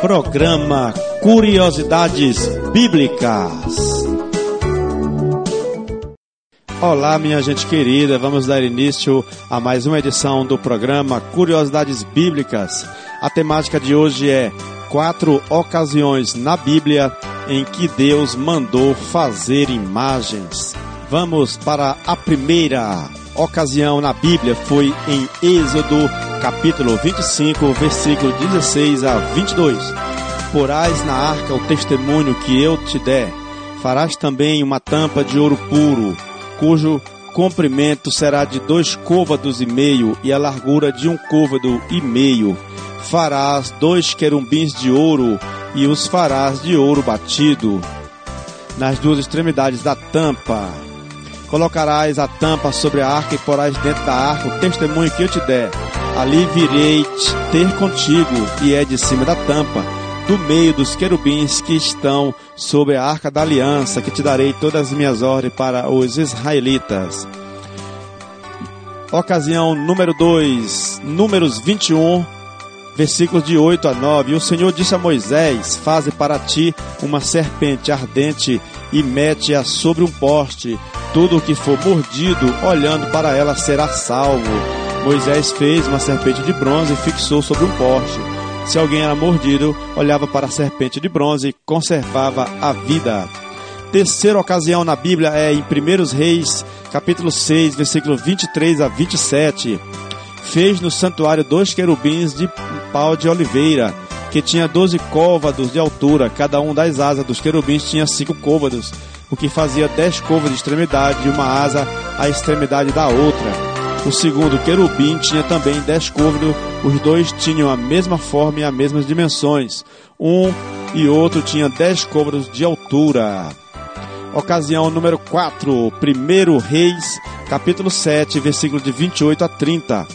Programa Curiosidades Bíblicas. Olá, minha gente querida, vamos dar início a mais uma edição do programa Curiosidades Bíblicas. A temática de hoje é quatro ocasiões na Bíblia em que Deus mandou fazer imagens. Vamos para a primeira ocasião na Bíblia, foi em Êxodo, capítulo 25, versículo 16 a 22. Porás na arca o testemunho que eu te der. Farás também uma tampa de ouro puro, cujo comprimento será de dois côvados e meio e a largura de um côvado e meio farás dois querumbins de ouro e os farás de ouro batido nas duas extremidades da tampa. Colocarás a tampa sobre a arca e porás dentro da arca o testemunho que eu te der. Ali virei ter contigo, e é de cima da tampa, do meio dos querubins que estão sobre a arca da aliança, que te darei todas as minhas ordens para os israelitas. Ocasião número 2, Números 21, versículos de 8 a 9. E o Senhor disse a Moisés: Faze para ti uma serpente ardente e mete-a sobre um poste. Tudo o que for mordido, olhando para ela, será salvo. Moisés fez uma serpente de bronze e fixou sobre um poste. Se alguém era mordido, olhava para a serpente de bronze e conservava a vida. Terceira ocasião na Bíblia é em 1 Reis, capítulo 6, versículo 23 a 27 fez no santuário dois querubins de pau de oliveira, que tinha doze côvados de altura, cada um das asas dos querubins tinha cinco côvados, o que fazia dez côvados de extremidade e uma asa à extremidade da outra. O segundo querubim tinha também dez côvados, os dois tinham a mesma forma e as mesmas dimensões. Um e outro tinha dez côvados de altura. Ocasião número 4, 1 Reis, capítulo 7, versículo de 28 a 30.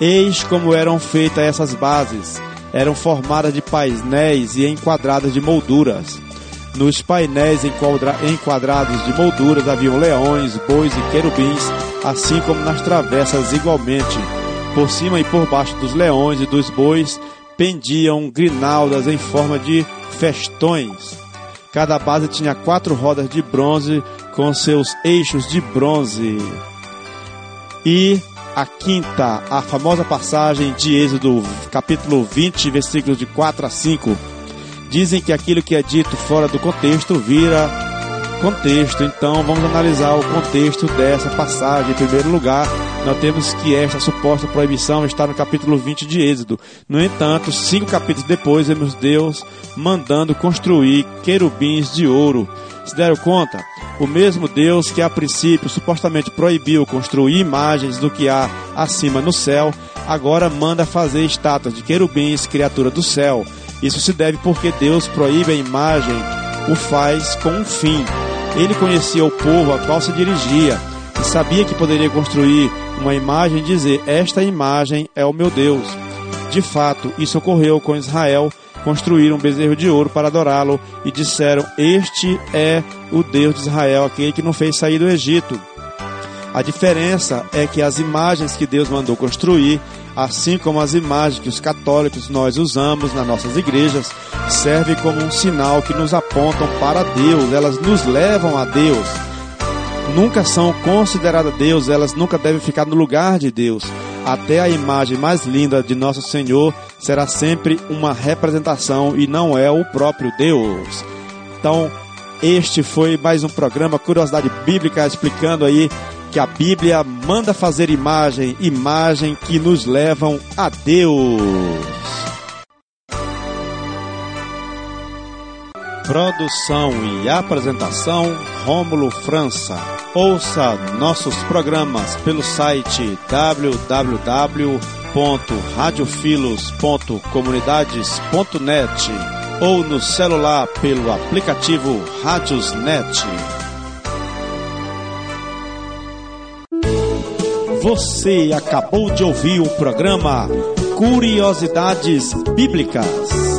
Eis como eram feitas essas bases. Eram formadas de painéis e enquadradas de molduras. Nos painéis enquadrados de molduras haviam leões, bois e querubins, assim como nas travessas igualmente. Por cima e por baixo dos leões e dos bois pendiam grinaldas em forma de festões. Cada base tinha quatro rodas de bronze com seus eixos de bronze. E a quinta, a famosa passagem de Êxodo, capítulo 20, versículos de 4 a 5. Dizem que aquilo que é dito fora do contexto vira contexto. Então vamos analisar o contexto dessa passagem. Em primeiro lugar, nós temos que esta suposta proibição está no capítulo 20 de Êxodo. No entanto, cinco capítulos depois, vemos Deus mandando construir querubins de ouro. Se deram conta? O mesmo Deus que a princípio supostamente proibiu construir imagens do que há acima no céu, agora manda fazer estátuas de querubins, criatura do céu. Isso se deve porque Deus proíbe a imagem, o faz com um fim. Ele conhecia o povo a qual se dirigia e sabia que poderia construir uma imagem e dizer: Esta imagem é o meu Deus. De fato, isso ocorreu com Israel construíram um bezerro de ouro para adorá-lo e disseram: Este é o Deus de Israel, aquele que não fez sair do Egito. A diferença é que as imagens que Deus mandou construir, assim como as imagens que os católicos nós usamos nas nossas igrejas, servem como um sinal que nos apontam para Deus, elas nos levam a Deus. Nunca são consideradas Deus, elas nunca devem ficar no lugar de Deus até a imagem mais linda de nosso Senhor será sempre uma representação e não é o próprio Deus. Então, este foi mais um programa Curiosidade Bíblica explicando aí que a Bíblia manda fazer imagem, imagem que nos levam a Deus. Produção e apresentação Rômulo França. Ouça nossos programas pelo site www.radiofilos.comunidades.net ou no celular pelo aplicativo Radiosnet. Você acabou de ouvir o programa Curiosidades Bíblicas.